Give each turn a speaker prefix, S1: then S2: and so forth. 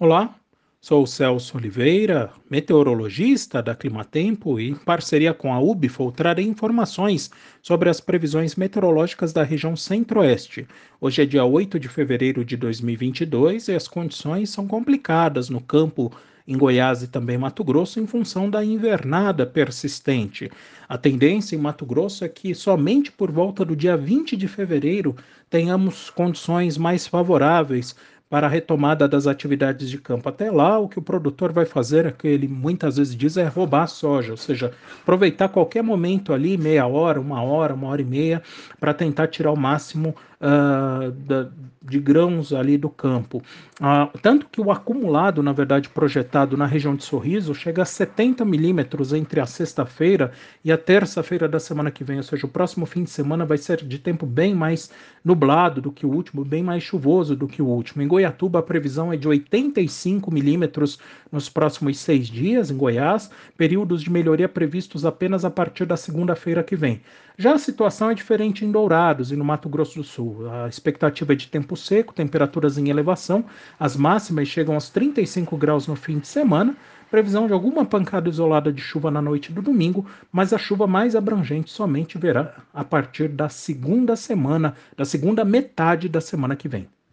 S1: Olá, sou Celso Oliveira, meteorologista da Climatempo e, em parceria com a UBFOL, trarei informações sobre as previsões meteorológicas da região centro-oeste. Hoje é dia 8 de fevereiro de 2022 e as condições são complicadas no campo em Goiás e também Mato Grosso em função da invernada persistente. A tendência em Mato Grosso é que somente por volta do dia 20 de fevereiro tenhamos condições mais favoráveis para a retomada das atividades de campo. Até lá, o que o produtor vai fazer, é que ele muitas vezes diz, é roubar a soja, ou seja, aproveitar qualquer momento ali, meia hora, uma hora, uma hora e meia, para tentar tirar o máximo uh, da, de grãos ali do campo. Uh, tanto que o acumulado, na verdade, projetado na região de Sorriso, chega a 70 milímetros entre a sexta-feira e a terça-feira da semana que vem, ou seja, o próximo fim de semana vai ser de tempo bem mais nublado do que o último, bem mais chuvoso do que o último. Em Goiatuba, a previsão é de 85 milímetros nos próximos seis dias, em Goiás, períodos de melhoria previstos apenas a partir da segunda-feira que vem. Já a situação é diferente em Dourados e no Mato Grosso do Sul. A expectativa é de tempo seco, temperaturas em elevação, as máximas chegam aos 35 graus no fim de semana. Previsão de alguma pancada isolada de chuva na noite do domingo, mas a chuva mais abrangente somente verá a partir da segunda semana, da segunda metade da semana que vem.